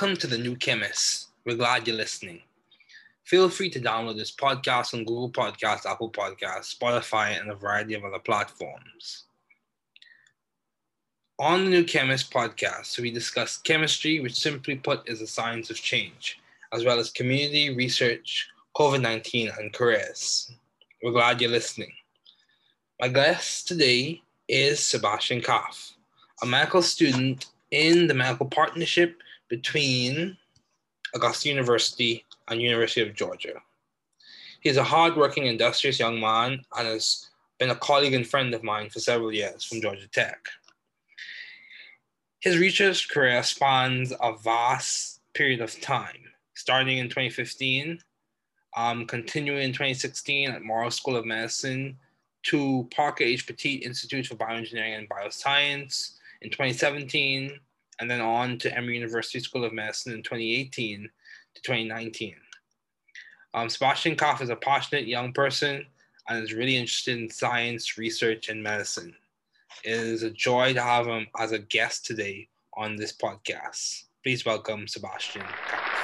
Welcome to The New Chemist. We're glad you're listening. Feel free to download this podcast on Google Podcasts, Apple Podcasts, Spotify, and a variety of other platforms. On the New Chemist podcast, we discuss chemistry, which simply put is the science of change, as well as community research, COVID 19, and careers. We're glad you're listening. My guest today is Sebastian Kahf, a medical student in the medical partnership between Augusta University and University of Georgia. He's a hardworking, industrious young man and has been a colleague and friend of mine for several years from Georgia Tech. His research career spans a vast period of time, starting in 2015, um, continuing in 2016 at Morrow School of Medicine to Parker H. Petit Institute for Bioengineering and Bioscience in 2017, and then on to Emory University School of Medicine in 2018 to 2019. Um, Sebastian Kahf is a passionate young person and is really interested in science, research, and medicine. It is a joy to have him as a guest today on this podcast. Please welcome Sebastian Kahf.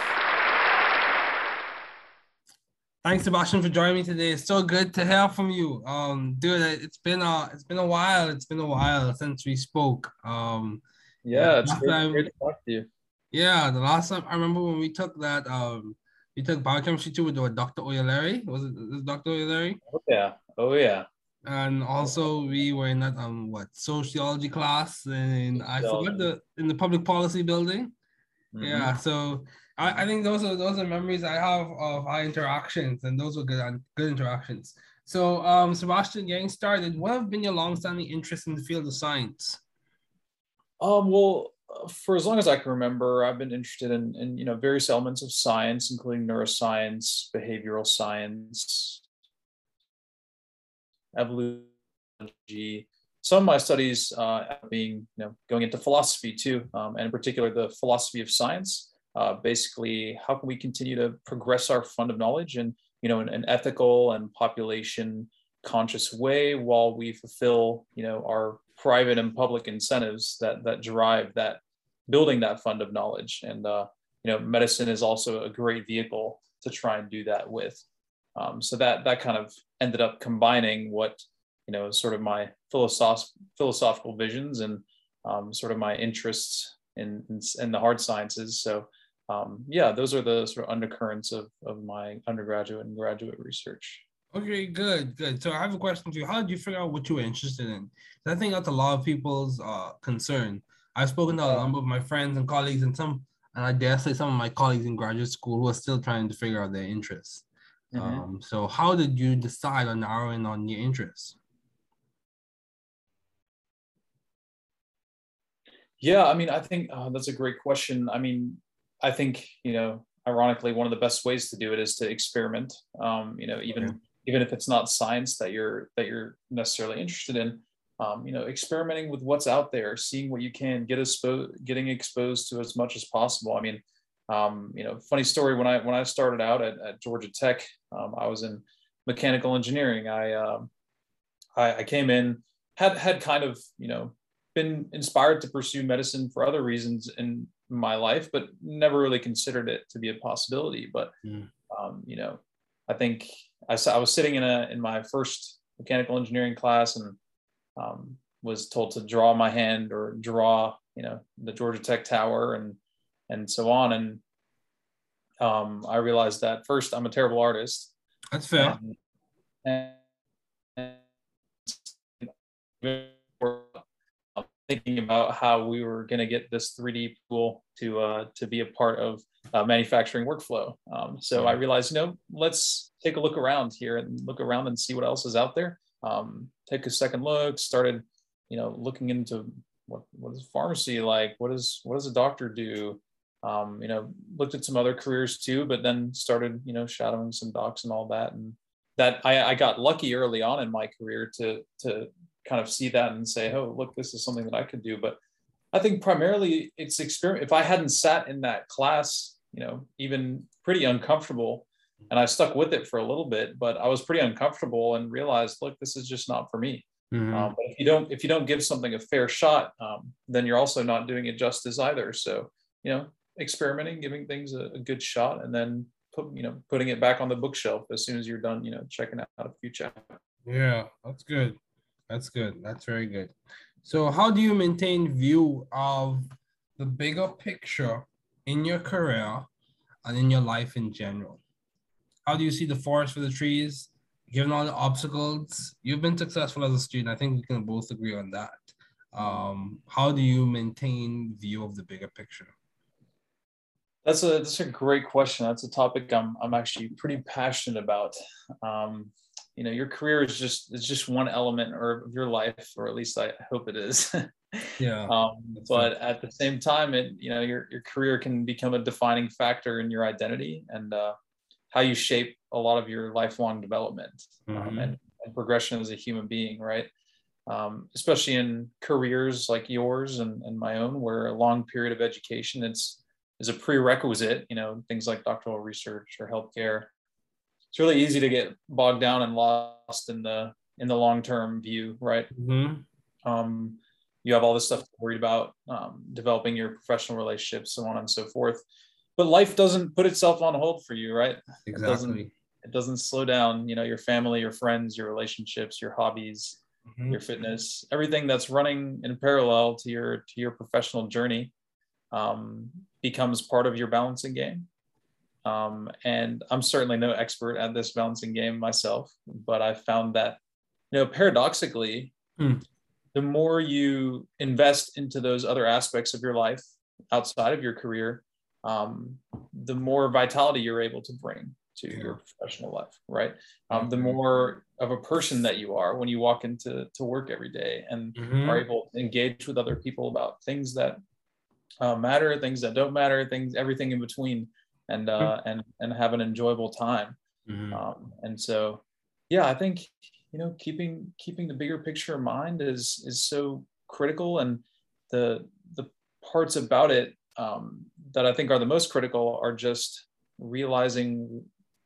Thanks, Sebastian, for joining me today. It's so good to hear from you, um, dude. It's been a it's been a while. It's been a while since we spoke. Um, yeah, it's great, time, great to talk to you. Yeah, the last time I remember when we took that, um, we took biochemistry two with Dr. Oyelere. Was it, was it Dr. Oyelere? Oh yeah, oh yeah. And also we were in that um what sociology class and I forgot the in the public policy building. Mm-hmm. Yeah, so I, I think those are those are memories I have of our interactions and those were good good interactions. So um Sebastian, getting started, what have been your long-standing interest in the field of science? Um, well, uh, for as long as I can remember, I've been interested in, in you know various elements of science, including neuroscience, behavioral science, evolution. Some of my studies uh, being you know going into philosophy too, um, and in particular the philosophy of science. Uh, basically, how can we continue to progress our fund of knowledge and you know in an ethical and population conscious way while we fulfill you know our private and public incentives that that drive that building that fund of knowledge. And uh, you know medicine is also a great vehicle to try and do that with. Um, so that that kind of ended up combining what you know sort of my philosoph- philosophical visions and um, sort of my interests in, in, in the hard sciences. So um, yeah those are the sort of undercurrents of, of my undergraduate and graduate research Okay, good, good. So I have a question to you. How did you figure out what you were interested in? I think that's a lot of people's uh, concern. I've spoken to a number of my friends and colleagues, and some, and I dare say some of my colleagues in graduate school who are still trying to figure out their interests. Mm-hmm. Um, so how did you decide on narrowing on your interests? Yeah, I mean, I think uh, that's a great question. I mean, I think you know, ironically, one of the best ways to do it is to experiment. Um, you know, even even if it's not science that you're that you're necessarily interested in um, you know experimenting with what's out there seeing what you can get exposed getting exposed to as much as possible. I mean um, you know funny story when i when i started out at, at georgia tech um, i was in mechanical engineering. I, um, I i came in had had kind of you know been inspired to pursue medicine for other reasons in my life but never really considered it to be a possibility. But mm. um, you know i think I, I was sitting in a in my first mechanical engineering class and um, was told to draw my hand or draw you know the Georgia Tech Tower and and so on and um, I realized that first I'm a terrible artist. That's fair. And, and thinking about how we were going to get this 3D tool to uh, to be a part of uh, manufacturing workflow. Um, so I realized, you know, let's take a look around here and look around and see what else is out there. Um, take a second look. Started, you know, looking into what what is pharmacy like? What is what does a doctor do? Um, you know, looked at some other careers too, but then started, you know, shadowing some docs and all that. And that I, I got lucky early on in my career to to kind of see that and say, oh, look, this is something that I could do. But I think primarily it's experiment. If I hadn't sat in that class, you know, even pretty uncomfortable, and I stuck with it for a little bit, but I was pretty uncomfortable and realized, look, this is just not for me. Mm-hmm. Um, but if you don't, if you don't give something a fair shot, um, then you're also not doing it justice either. So, you know, experimenting, giving things a, a, good shot, and then put you know putting it back on the bookshelf as soon as you're done. You know, checking out a few chapters. Yeah, that's good. That's good. That's very good. So, how do you maintain view of the bigger picture in your career and in your life in general? How do you see the forest for the trees? Given all the obstacles, you've been successful as a student. I think we can both agree on that. Um, how do you maintain view of the bigger picture? That's a that's a great question. That's a topic I'm I'm actually pretty passionate about. Um, you know, your career is just it's just one element or of your life, or at least I hope it is. yeah. Um, but at the same time, it you know your your career can become a defining factor in your identity and uh, how you shape a lot of your lifelong development um, mm-hmm. um, and, and, progression as a human being, right? Um, especially in careers like yours and, and my own, where a long period of education it's is a prerequisite. You know, things like doctoral research or healthcare. It's really easy to get bogged down and lost in the in the long term view, right? Mm-hmm. Um, you have all this stuff worried about um, developing your professional relationships, so on and so forth but life doesn't put itself on hold for you, right? Exactly. It doesn't, it doesn't slow down, you know, your family, your friends, your relationships, your hobbies, mm-hmm. your fitness, everything that's running in parallel to your to your professional journey um, becomes part of your balancing game. Um, and I'm certainly no expert at this balancing game myself, but I found that, you know, paradoxically, mm. the more you invest into those other aspects of your life outside of your career, um, the more vitality you're able to bring to yeah. your professional life, right? Um, the more of a person that you are when you walk into to work every day and mm-hmm. are able to engage with other people about things that uh, matter, things that don't matter, things, everything in between, and uh, mm-hmm. and and have an enjoyable time. Mm-hmm. Um, and so, yeah, I think you know keeping keeping the bigger picture in mind is is so critical, and the the parts about it um, that I think are the most critical are just realizing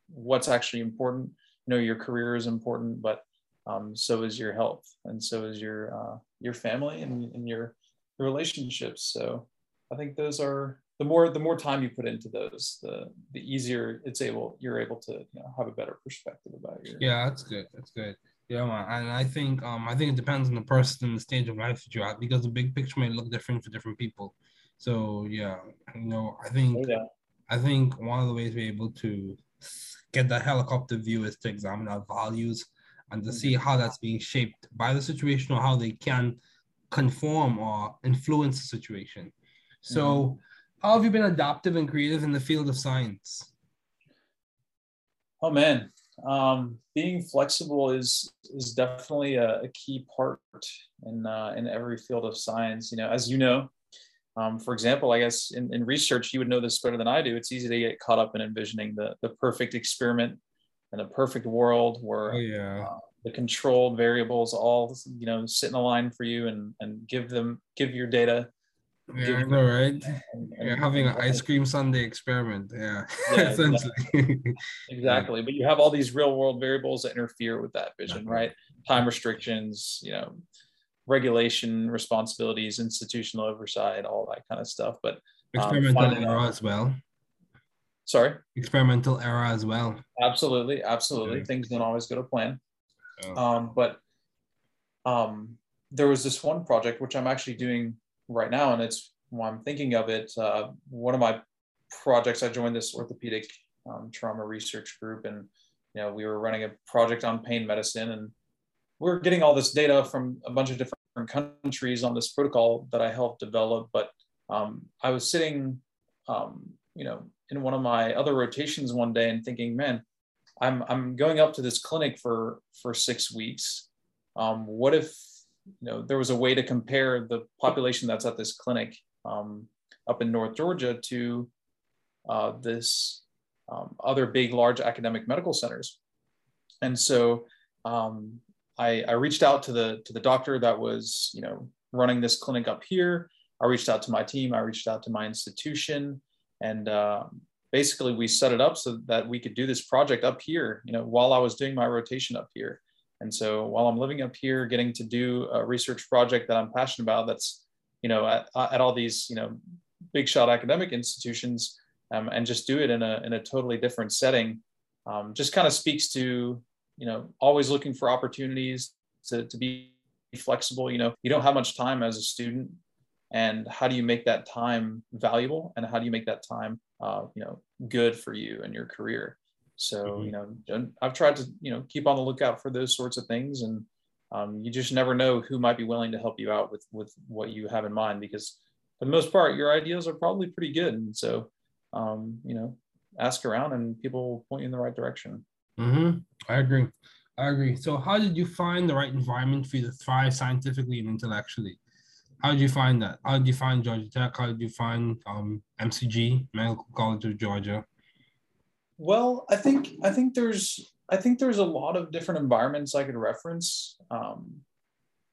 what's actually important. You know, your career is important, but um, so is your health, and so is your uh, your family and, and your, your relationships. So I think those are the more the more time you put into those, the the easier it's able you're able to you know, have a better perspective about your. Yeah, that's good. That's good. Yeah, man. and I think um I think it depends on the person and the stage of life that you're at because the big picture may look different for different people. So yeah, you know, I think oh, yeah. I think one of the ways we're able to get that helicopter view is to examine our values and to see mm-hmm. how that's being shaped by the situation or how they can conform or influence the situation. So, mm-hmm. How have you been adaptive and creative in the field of science? Oh man, um, being flexible is is definitely a, a key part in uh, in every field of science. You know, as you know, um, for example, I guess in, in research, you would know this better than I do. It's easy to get caught up in envisioning the, the perfect experiment and a perfect world where oh, yeah. uh, the controlled variables all you know sit in a line for you and and give them give your data. Yeah, I know, right? And, and, You're having an ice cream sundae experiment. Yeah, yeah essentially. Exactly. exactly. But you have all these real world variables that interfere with that vision, right? Time restrictions, you know, regulation responsibilities, institutional oversight, all that kind of stuff. But um, experimental error as well. Sorry. Experimental error as well. Absolutely, absolutely. Okay. Things don't always go to plan. Oh. Um, but um, there was this one project which I'm actually doing right now, and it's while I'm thinking of it. Uh, one of my projects, I joined this orthopedic um, trauma research group, and you know we were running a project on pain medicine, and we're getting all this data from a bunch of different countries on this protocol that I helped develop. But um, I was sitting, um, you know, in one of my other rotations one day and thinking, man, I'm I'm going up to this clinic for for six weeks. Um, what if you know there was a way to compare the population that's at this clinic um, up in North Georgia to uh, this um, other big, large academic medical centers? And so um, I, I reached out to the to the doctor that was you know running this clinic up here. I reached out to my team. I reached out to my institution, and uh, basically we set it up so that we could do this project up here. You know, while I was doing my rotation up here. And so while I'm living up here, getting to do a research project that I'm passionate about, that's you know at, at all these you know big shot academic institutions um, and just do it in a in a totally different setting um, just kind of speaks to you know always looking for opportunities to, to be flexible. You know you don't have much time as a student and how do you make that time valuable? And how do you make that time uh, you know good for you and your career so mm-hmm. you know i've tried to you know keep on the lookout for those sorts of things and um, you just never know who might be willing to help you out with with what you have in mind because for the most part your ideas are probably pretty good. And so um, you know ask around and people will point you in the right direction. Mm-hmm. i agree. I agree. So how did you find the right environment for you to thrive scientifically and intellectually? How did you find that? How did you find georgia tech? How did you find um, mcg medical college of georgia well i think i think there's I think there's a lot of different environments I could reference, um,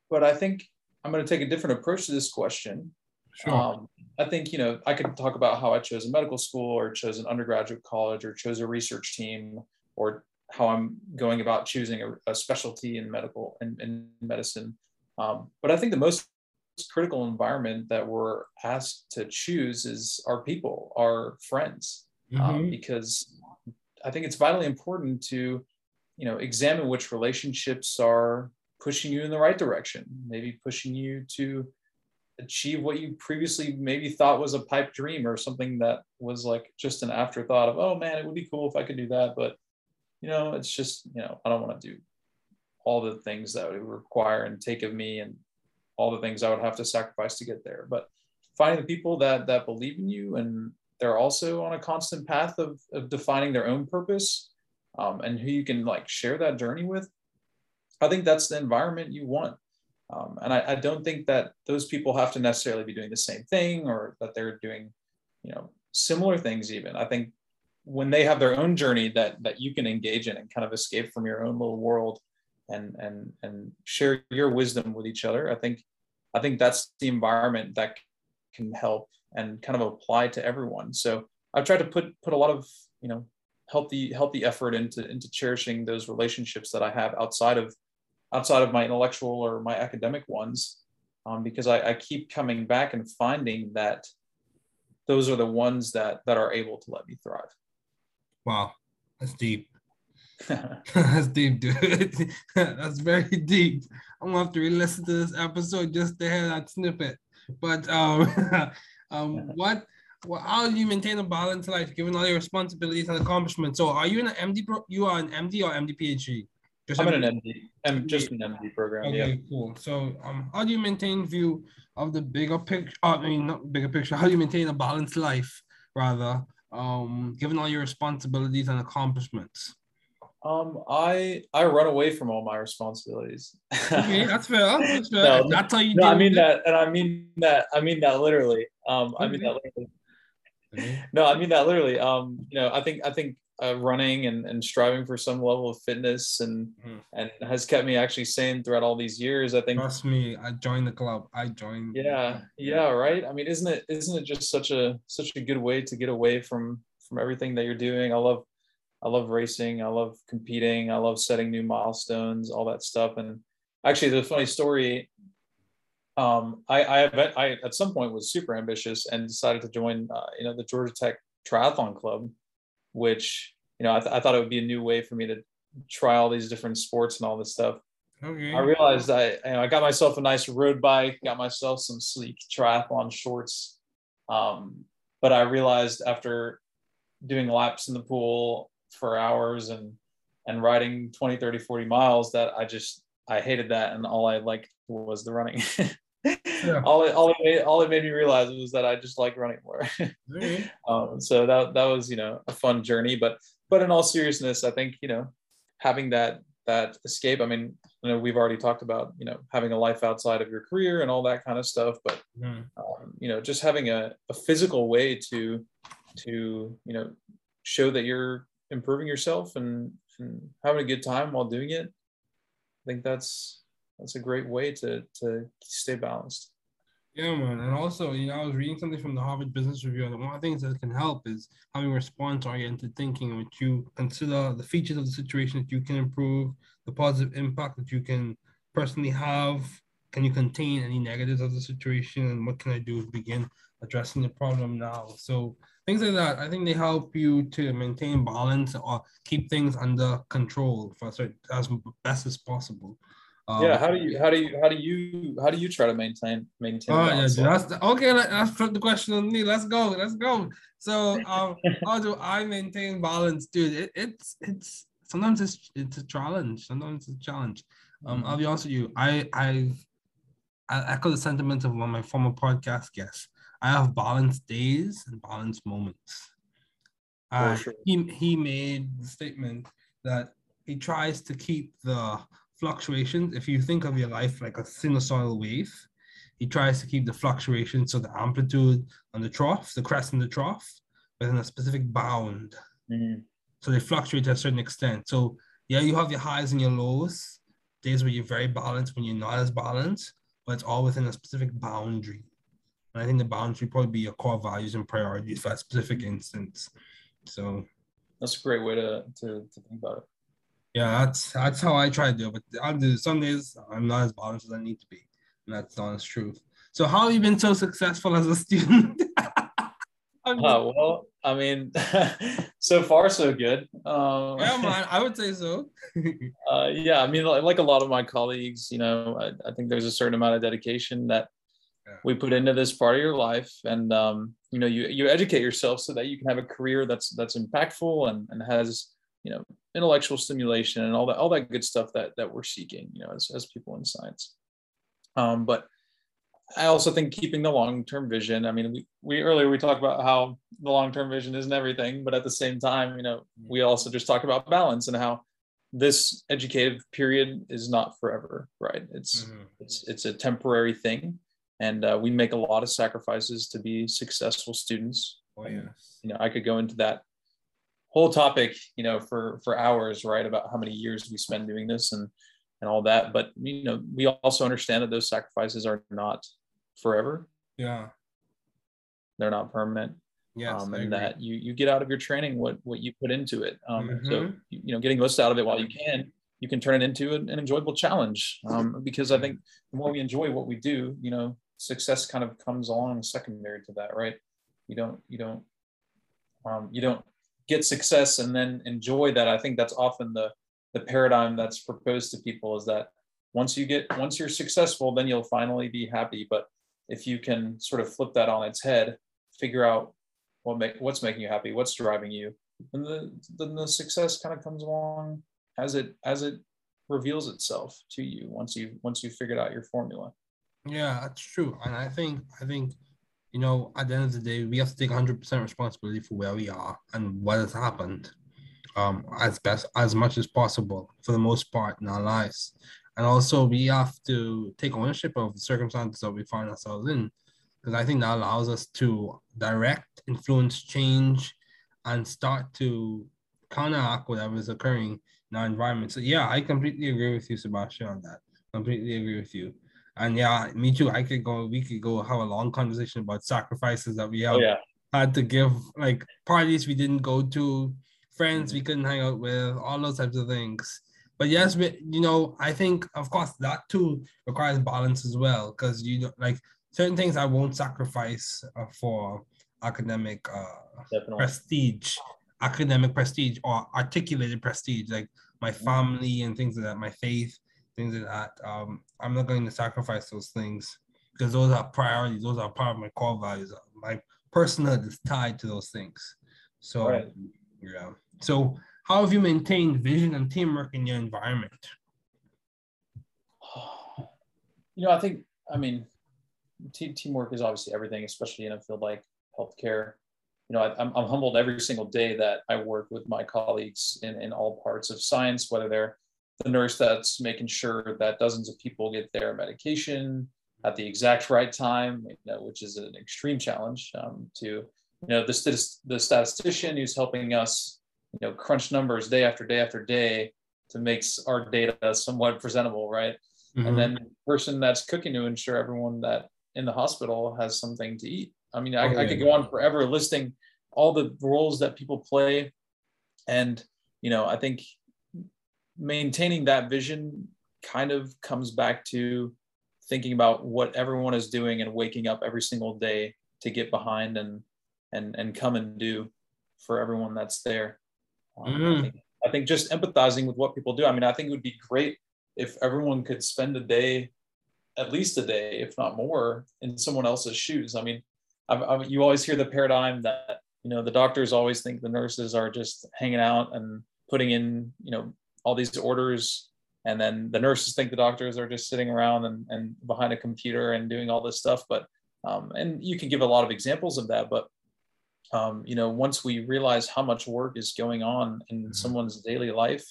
but I think I'm going to take a different approach to this question. Sure. Um, I think you know I could talk about how I chose a medical school, or chose an undergraduate college, or chose a research team, or how I'm going about choosing a, a specialty in medical and in, in, medicine. Um, but I think the most critical environment that we're asked to choose is our people, our friends, um, mm-hmm. because I think it's vitally important to, you know, examine which relationships are pushing you in the right direction, maybe pushing you to achieve what you previously maybe thought was a pipe dream or something that was like just an afterthought of, oh man, it would be cool if I could do that. But, you know, it's just, you know, I don't want to do all the things that would require and take of me and all the things I would have to sacrifice to get there. But finding the people that that believe in you and they're also on a constant path of, of defining their own purpose um, and who you can like share that journey with. I think that's the environment you want. Um, and I, I, don't think that those people have to necessarily be doing the same thing or that they're doing you know similar things even. I think when they have their own journey that that you can engage in and kind of escape from your own little world and and and share your wisdom with each other i think i think that's the environment that can help and kind of apply to everyone. So I've tried to put put a lot of you know healthy healthy effort into into cherishing those relationships that I have outside of outside of my intellectual or my academic ones, um, because I, I keep coming back and finding that those are the ones that that are able to let me thrive. Wow, that's deep. That's deep, dude. That's very deep. I'm gonna have to re-listen to this episode just to hear that snippet. But um, um, what, how do you maintain a balance life given all your responsibilities and accomplishments? So, are you in an MD? Pro, you are an MD or MD PhD? Just I'm in an MD. I'm just an MD program. Okay, yeah. cool. So, um, how do you maintain view of the bigger picture? Uh, I mean, not bigger picture. How do you maintain a balanced life, rather, um, given all your responsibilities and accomplishments? Um, I I run away from all my responsibilities. okay, that's fair. That's fair. no, that's how you. No, I mean it. that, and I mean that. I mean that literally. Um, I mean that literally. No, I mean that literally. Um, you know, I think I think uh, running and, and striving for some level of fitness and mm. and has kept me actually sane throughout all these years. I think. Trust me, I joined the club. I joined. Yeah, yeah, right. I mean, isn't it isn't it just such a such a good way to get away from from everything that you're doing? I love I love racing. I love competing. I love setting new milestones, all that stuff. And actually, the funny story, um, I, I, I, at some point was super ambitious and decided to join, uh, you know, the Georgia Tech Triathlon Club, which, you know, I, th- I thought it would be a new way for me to try all these different sports and all this stuff. Okay. I realized I, you know, I got myself a nice road bike, got myself some sleek triathlon shorts. Um, but I realized after doing laps in the pool for hours and and riding 20 30 40 miles that i just i hated that and all i liked was the running yeah. all it all it, made, all it made me realize was that i just like running more um, so that that was you know a fun journey but but in all seriousness i think you know having that that escape i mean you know we've already talked about you know having a life outside of your career and all that kind of stuff but mm. um, you know just having a, a physical way to to you know show that you're improving yourself and, and having a good time while doing it i think that's that's a great way to to stay balanced yeah, man. And also, you know, I was reading something from the Harvard Business Review, and one of the things that can help is having response-oriented thinking, in which you consider the features of the situation that you can improve, the positive impact that you can personally have, can you contain any negatives of the situation and what can I do to begin addressing the problem now? So things like that, I think they help you to maintain balance or keep things under control for as best as possible. Um, yeah, how do you how do you how do you how do you try to maintain maintain? Oh yeah, that's the, okay. Let, put the question on me. Let's go. Let's go. So um, how do I maintain balance, dude? It, it's it's sometimes it's it's a challenge. Sometimes it's a challenge. Um, I'll be honest with you. I I I echo the sentiment of one of my former podcast guests. I have balanced days and balanced moments. Uh, sure. he, he made the statement that he tries to keep the fluctuations. If you think of your life like a sinusoidal wave, he tries to keep the fluctuations, so the amplitude on the trough, the crest and the trough, within a specific bound. Mm-hmm. So they fluctuate to a certain extent. So yeah, you have your highs and your lows, days where you're very balanced, when you're not as balanced, but it's all within a specific boundary. And I think the boundary probably be your core values and priorities for a specific instance. So that's a great way to, to, to think about it yeah, that's that's how I try to do it. But I do some days I'm not as balanced as I need to be, and that's the honest truth. So how have you been so successful as a student? uh, well, I mean, so far so good. Um, yeah, man, I would say so. uh, yeah, I mean, like, like, a lot of my colleagues, you know, I, I think there's a certain amount of dedication that yeah. we put into this part of your life, and um, you know, you you educate yourself so that you can have a career that's that's impactful and and has you know intellectual stimulation and all that all that good stuff that that we're seeking you know as, as people in science. Um, but i also think keeping the long-term vision i mean we, we earlier we talked about how the long-term vision isn't everything but at the same time you know we also just talked about balance and how this educative period is not forever right? It's mm-hmm. it's it's a temporary thing. And uh, we make a lot of sacrifices to be successful students. Oh yes. You know i could go into that whole topic, you know, for for hours, right, about how many years we spend doing this and and all that. But you know, we also understand that those sacrifices are not forever. Yeah, they're not permanent. Yes, um, and that you you get out of your training what what you put into it. Um, mm-hmm. So you know, getting most out of it while you can, you can turn it into an, an enjoyable challenge. Um, because I think the more we enjoy what we do, you know, success kind of comes along secondary to that, right? You don't you don't um, you don't get success and then enjoy that i think that's often the the paradigm that's proposed to people is that once you get once you're successful then you'll finally be happy. But if you can sort of flip that on its head figure out what make what's making you happy what's driving you and the, then the success kind of comes along as it as it reveals itself to you once you once you've figured out your formula. Yeah that's true. And i think i think you know, at the end of the day, we have to take 100% responsibility for where we are and what has happened um, as best, as much as possible for the most part in our lives. And also, we have to take ownership of the circumstances that we find ourselves in, because I think that allows us to direct, influence, change, and start to counteract whatever is occurring in our environment. So, yeah, I completely agree with you, Sebastian, on that. Completely agree with you. And yeah, me too. I could go. We could go have a long conversation about sacrifices that we have oh, yeah. had to give, like parties we didn't go to, friends we couldn't hang out with, all those types of things. But yes, we, you know, I think of course that too requires balance as well, because you know, like certain things I won't sacrifice uh, for academic uh, prestige, academic prestige, or articulated prestige, like my mm-hmm. family and things like that, my faith things like that. Um, I'm not going to sacrifice those things because those are priorities. Those are part of my core values. My personhood is tied to those things. So, right. yeah. So, how have you maintained vision and teamwork in your environment? You know, I think, I mean, teamwork is obviously everything, especially in a field like healthcare. You know, I, am I'm humbled every single day that I work with my colleagues in, in all parts of science, whether they're the nurse that's making sure that dozens of people get their medication at the exact right time, you know, which is an extreme challenge um, to, you know, the, the statistician who's helping us, you know, crunch numbers day after day after day to make our data somewhat presentable, right? Mm-hmm. And then the person that's cooking to ensure everyone that in the hospital has something to eat. I mean, I, oh. I could go on forever listing all the roles that people play. And, you know, I think maintaining that vision kind of comes back to thinking about what everyone is doing and waking up every single day to get behind and and and come and do for everyone that's there. Um, mm-hmm. I, think, I think just empathizing with what people do. I mean, I think it would be great if everyone could spend a day, at least a day, if not more, in someone else's shoes. I mean, I've, I've, you always hear the paradigm that you know the doctors always think the nurses are just hanging out and putting in you know all these orders and then the nurses think the doctors are just sitting around and, and behind a computer and doing all this stuff but um, and you can give a lot of examples of that but um, you know once we realize how much work is going on in mm-hmm. someone's daily life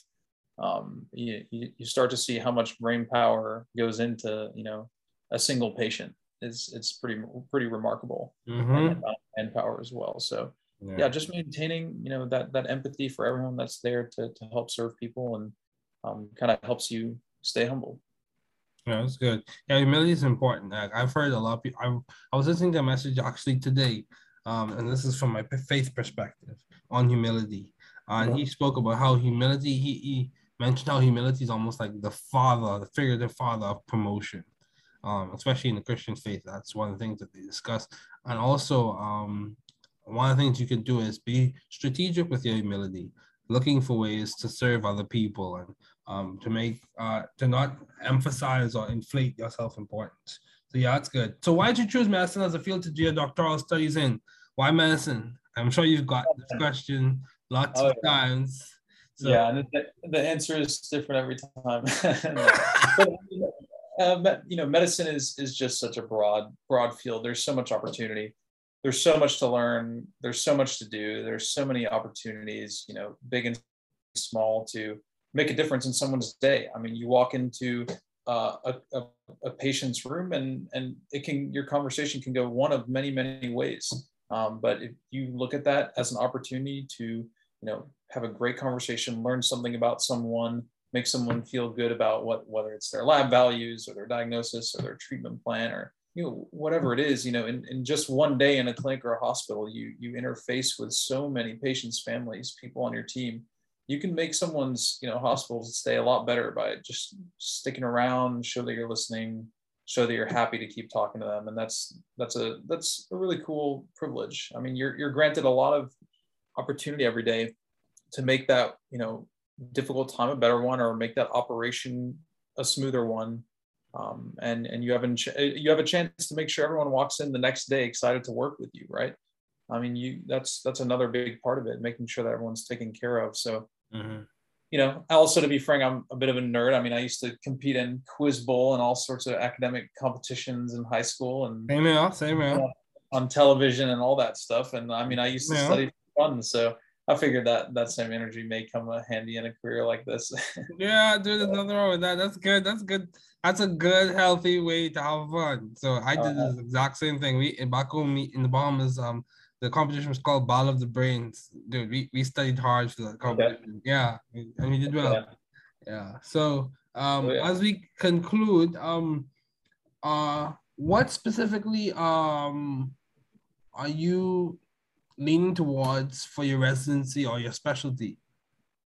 um, you, you start to see how much brain power goes into you know a single patient it's it's pretty pretty remarkable mm-hmm. and, power as well so yeah. yeah. just maintaining you know that that empathy for everyone that's there to, to help serve people and um, kind of helps you stay humble. Yeah, that's good. Yeah, humility is important. Like, I've heard a lot of people. I, I was listening to a message actually today, um, and this is from my faith perspective on humility. Uh, and he spoke about how humility. He, he mentioned how humility is almost like the father, the figurative father of promotion, um, especially in the Christian faith. That's one of the things that they discuss. And also, um, one of the things you can do is be strategic with your humility, looking for ways to serve other people and um, to make uh, to not emphasize or inflate your self-importance. So yeah, that's good. So why did you choose medicine as a field to do your doctoral studies in? Why medicine? I'm sure you've got this question lots oh, of yeah. times. So. Yeah, and the, the, answer is different every time. but, uh, you know, medicine is is just such a broad broad field. There's so much opportunity. There's so much to learn. There's so much to do. There's so many opportunities. You know, big and small to make a difference in someone's day. I mean, you walk into uh, a, a, a, patient's room and and it can your conversation can go one of many many ways. Um, but if you look at that as an opportunity to you know have a great conversation, learn something about someone, make someone feel good about what whether it's their lab values or their diagnosis or their treatment plan or you know whatever it is you know in, in just one day in a clinic or a hospital you you interface with so many patients families people on your team. You can make someone's you know hospitals stay a lot better by just sticking around show that you're listening show that you're happy to keep talking to them. And that's that's a that's a really cool privilege. I mean you're, you're granted a lot of opportunity every day to make that you know difficult time a better one or make that operation a smoother one um, and and you have a, you have a chance to make sure everyone walks in the next day excited to work with you right i mean you that's that's another big part of it making sure that everyone's taken care of so Mm-hmm. You know, also to be frank, I'm a bit of a nerd. I mean, I used to compete in quiz bowl and all sorts of academic competitions in high school and same here, same here. on television and all that stuff. And I mean, I used to yeah. study for fun, so I figured that that same energy may come handy in a career like this. yeah, dude, there's nothing wrong with that. That's good. That's good. That's a good, healthy way to have fun. So I did uh, the exact same thing. We in Baku me in the Bahamas, um, the competition was called Ball of the Brains. Dude, we, we studied hard for the competition. Okay. Yeah, and we did well. Yeah. yeah. So um, oh, yeah. as we conclude, um, uh, what specifically um are you leaning towards for your residency or your specialty?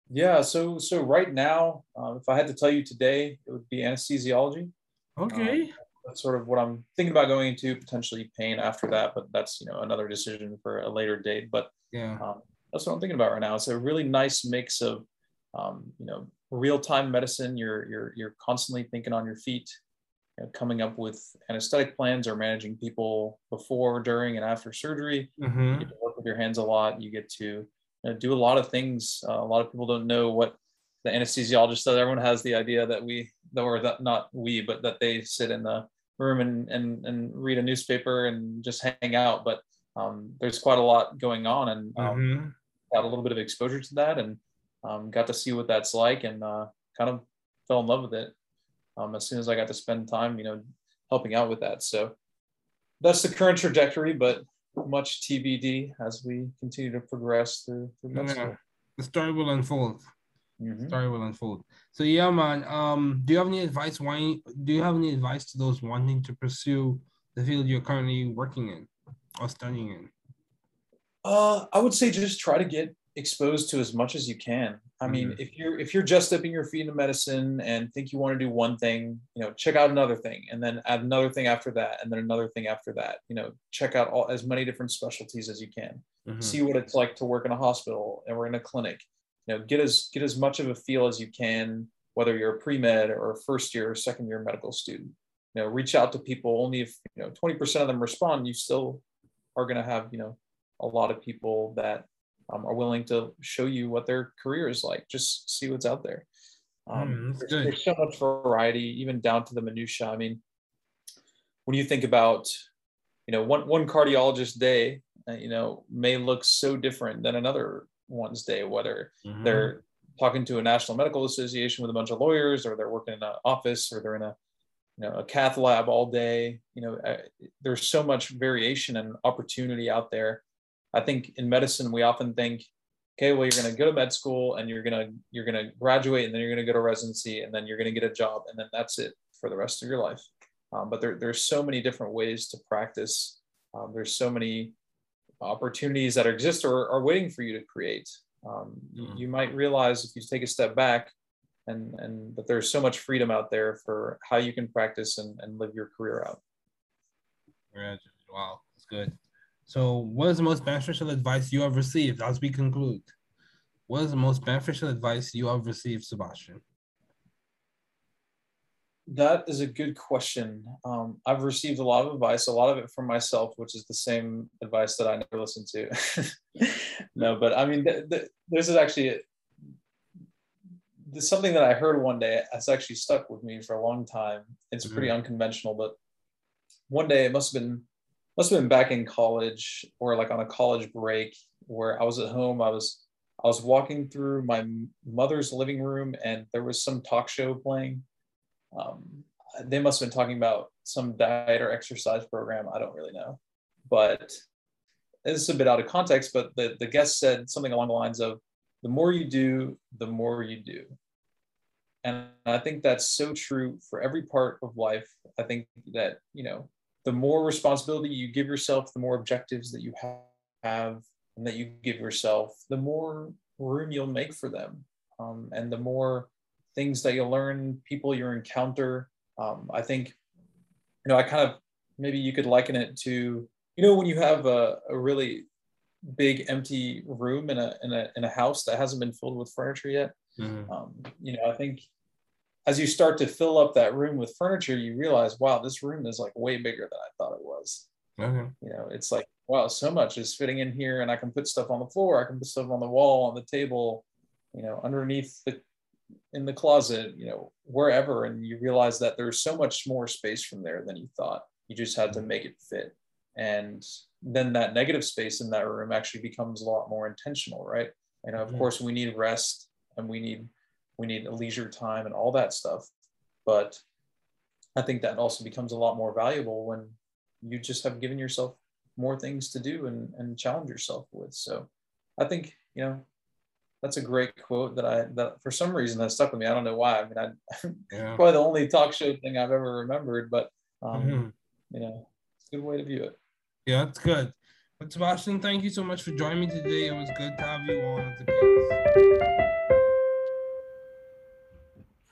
Yeah, so so right now, uh, if I had to tell you today, it would be anesthesiology. Okay. Um, that's sort of what I'm thinking about going into potentially pain after that, but that's you know another decision for a later date. But yeah, um, that's what I'm thinking about right now. It's a really nice mix of um, you know real time medicine. You're you're you're constantly thinking on your feet, you know, coming up with anesthetic plans or managing people before, during, and after surgery. Mm-hmm. You get to work with your hands a lot. You get to you know, do a lot of things. Uh, a lot of people don't know what the anesthesiologist does. Everyone has the idea that we, or that not we, but that they sit in the room and, and, and read a newspaper and just hang out. But um, there's quite a lot going on and um, mm-hmm. got a little bit of exposure to that and um, got to see what that's like and uh, kind of fell in love with it um, as soon as I got to spend time, you know, helping out with that. So that's the current trajectory, but much TBD as we continue to progress through, through yeah. The story will unfold. Mm-hmm. Story will unfold. So yeah, man. Um, do you have any advice? Why do you have any advice to those wanting to pursue the field you're currently working in or studying in? Uh, I would say just try to get exposed to as much as you can. I mean, mm-hmm. if you're if you're just dipping your feet into medicine and think you want to do one thing, you know, check out another thing, and then add another thing after that, and then another thing after that. You know, check out all as many different specialties as you can. Mm-hmm. See what it's like to work in a hospital or in a clinic. You know, get as get as much of a feel as you can, whether you're a pre med or a first year or second year medical student. You know, reach out to people. Only if you know 20% of them respond, you still are going to have you know a lot of people that um, are willing to show you what their career is like. Just see what's out there. Um, mm, there's, there's, so much variety, even down to the minutia. I mean, when you think about, you know, one one cardiologist day, uh, you know, may look so different than another one's day, whether mm-hmm. they're talking to a national medical association with a bunch of lawyers, or they're working in an office, or they're in a you know a cath lab all day. You know, uh, there's so much variation and opportunity out there I think in medicine we often think, okay, well you're going to go to med school and you're going to you're going to graduate and then you're going to go to residency and then you're going to get a job and then that's it for the rest of your life. Um, but there, there's so many different ways to practice. Um, there's so many opportunities that exist or are waiting for you to create. Um, mm. You might realize if you take a step back and, and that there's so much freedom out there for how you can practice and, and live your career out. Wow, that's good. So, what is the most beneficial advice you have received as we conclude? What is the most beneficial advice you have received, Sebastian? That is a good question. Um, I've received a lot of advice, a lot of it from myself, which is the same advice that I never listen to. no, but I mean, th- th- this is actually this something that I heard one day. It's actually stuck with me for a long time. It's pretty mm-hmm. unconventional, but one day it must have been must have been back in college or like on a college break where I was at home. I was I was walking through my mother's living room and there was some talk show playing. Um, they must have been talking about some diet or exercise program. I don't really know, but this is a bit out of context. But the the guest said something along the lines of, "The more you do, the more you do." And I think that's so true for every part of life. I think that you know the more responsibility you give yourself, the more objectives that you have and that you give yourself, the more room you'll make for them. Um, and the more things that you'll learn, people you encounter. Um, I think, you know, I kind of maybe you could liken it to, you know, when you have a, a really big empty room in a, in a in a house that hasn't been filled with furniture yet. Mm-hmm. Um, you know, I think as you start to fill up that room with furniture, you realize, wow, this room is like way bigger than I thought it was. Okay. You know, it's like, wow, so much is fitting in here, and I can put stuff on the floor, I can put stuff on the wall, on the table, you know, underneath the in the closet, you know, wherever, and you realize that there's so much more space from there than you thought. You just had to make it fit, and then that negative space in that room actually becomes a lot more intentional, right? You know, of mm-hmm. course, we need rest and we need we need a leisure time and all that stuff. But I think that also becomes a lot more valuable when you just have given yourself more things to do and, and challenge yourself with. So I think, you know, that's a great quote that I, that for some reason that stuck with me. I don't know why. I mean, I, yeah. probably the only talk show thing I've ever remembered, but, um, mm-hmm. you know, it's a good way to view it. Yeah, that's good. But Sebastian, thank you so much for joining me today. It was good to have you on a guest.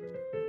Thank you.